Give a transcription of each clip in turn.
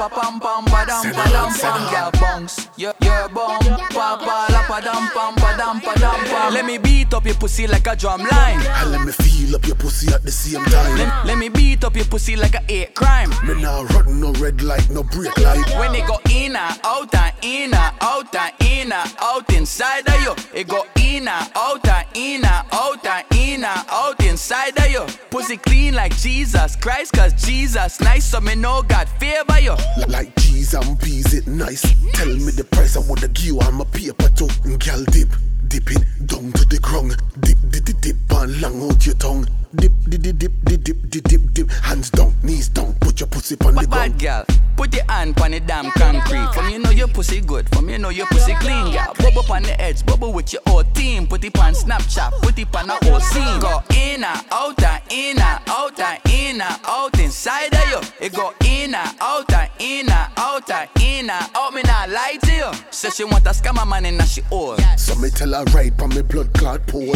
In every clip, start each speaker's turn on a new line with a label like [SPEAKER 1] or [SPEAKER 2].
[SPEAKER 1] pa pam pam pa dam pa dam pam. Girl bounce, your your bum pa pa la pa dam pam pa dam pa dam pam. Let me beat up your pussy like a drum line.
[SPEAKER 2] And let me feel up your pussy at the same time.
[SPEAKER 1] Let, let me beat up your pussy like a hate crime.
[SPEAKER 2] Me nah run no red light, no brake light.
[SPEAKER 1] When it go in and out and in and out and in and out inside of you, it go in and out and in and out and in and out inside of you. Pussy clean like Jesus Christ, cause Jesus nice, so me know God favor you.
[SPEAKER 2] Nice. Tell me the price I would give you. I'm a paper too. Girl dip, dip it down to the ground. Dip, dip, dip, dip, and long out your tongue. Dip, dip, dip, dip, dip, dip, dip, dip, dip. Hands down, knees down. Put your pussy on the
[SPEAKER 1] But bad
[SPEAKER 2] ground.
[SPEAKER 1] girl, put your hand on the damn concrete. From you know your pussy good, from you know your pussy clean, girl. Bubble on the edge, bubble with your whole team. Put it on Snapchat, put it on the whole scene. Go in and out and in and out and in and out inside of you. It go in and out and in and in and out. Me not lie to you. Say she want a scammer man and she old.
[SPEAKER 2] So me tell her right on me blood clot pole.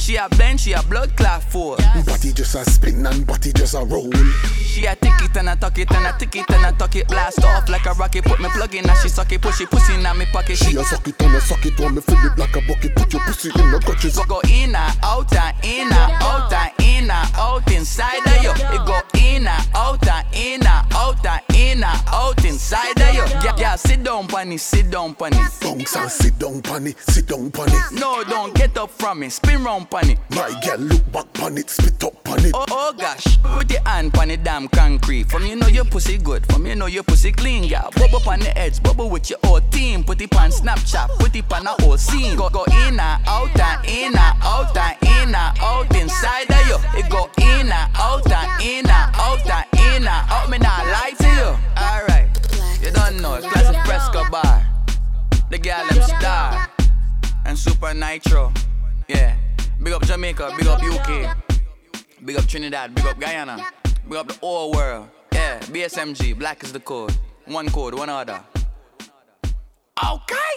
[SPEAKER 1] She a blend, she a blood clot for.
[SPEAKER 2] Body just a spin and body just a roll.
[SPEAKER 1] She a tick it and a tuck it and a tick it and a tuck it. Blast off like a rocket. Put me plug in and she suck it. Push it, pussy in me pocket.
[SPEAKER 2] She a suck it and a suck it on me fill it like a bucket. Put your pussy in the clutches.
[SPEAKER 1] Go go and in and out inside of you. Yeah, yeah, sit down, bunny, sit down, bunny.
[SPEAKER 2] Bounce and sit down pon it, sit down pon it.
[SPEAKER 1] No, don't get up from me. Spin round, bunny.
[SPEAKER 2] My girl look back pon it, spit up pon it.
[SPEAKER 1] Oh, oh gosh, put your hand on the damn concrete. From you know your pussy good, from you know your pussy clean, girl. Bubble on the edge, bubble with your whole team. Put it on Snapchat, put it on the whole scene. Go go in and out and in and out and Escobar, the gal them star, and Supanytro. Yeah, big up Jamaica, big up UK, big up Trinidad, big up Guyana, big up the whole world. Yeah, BSMG, black is the code. One code, one order. Okay.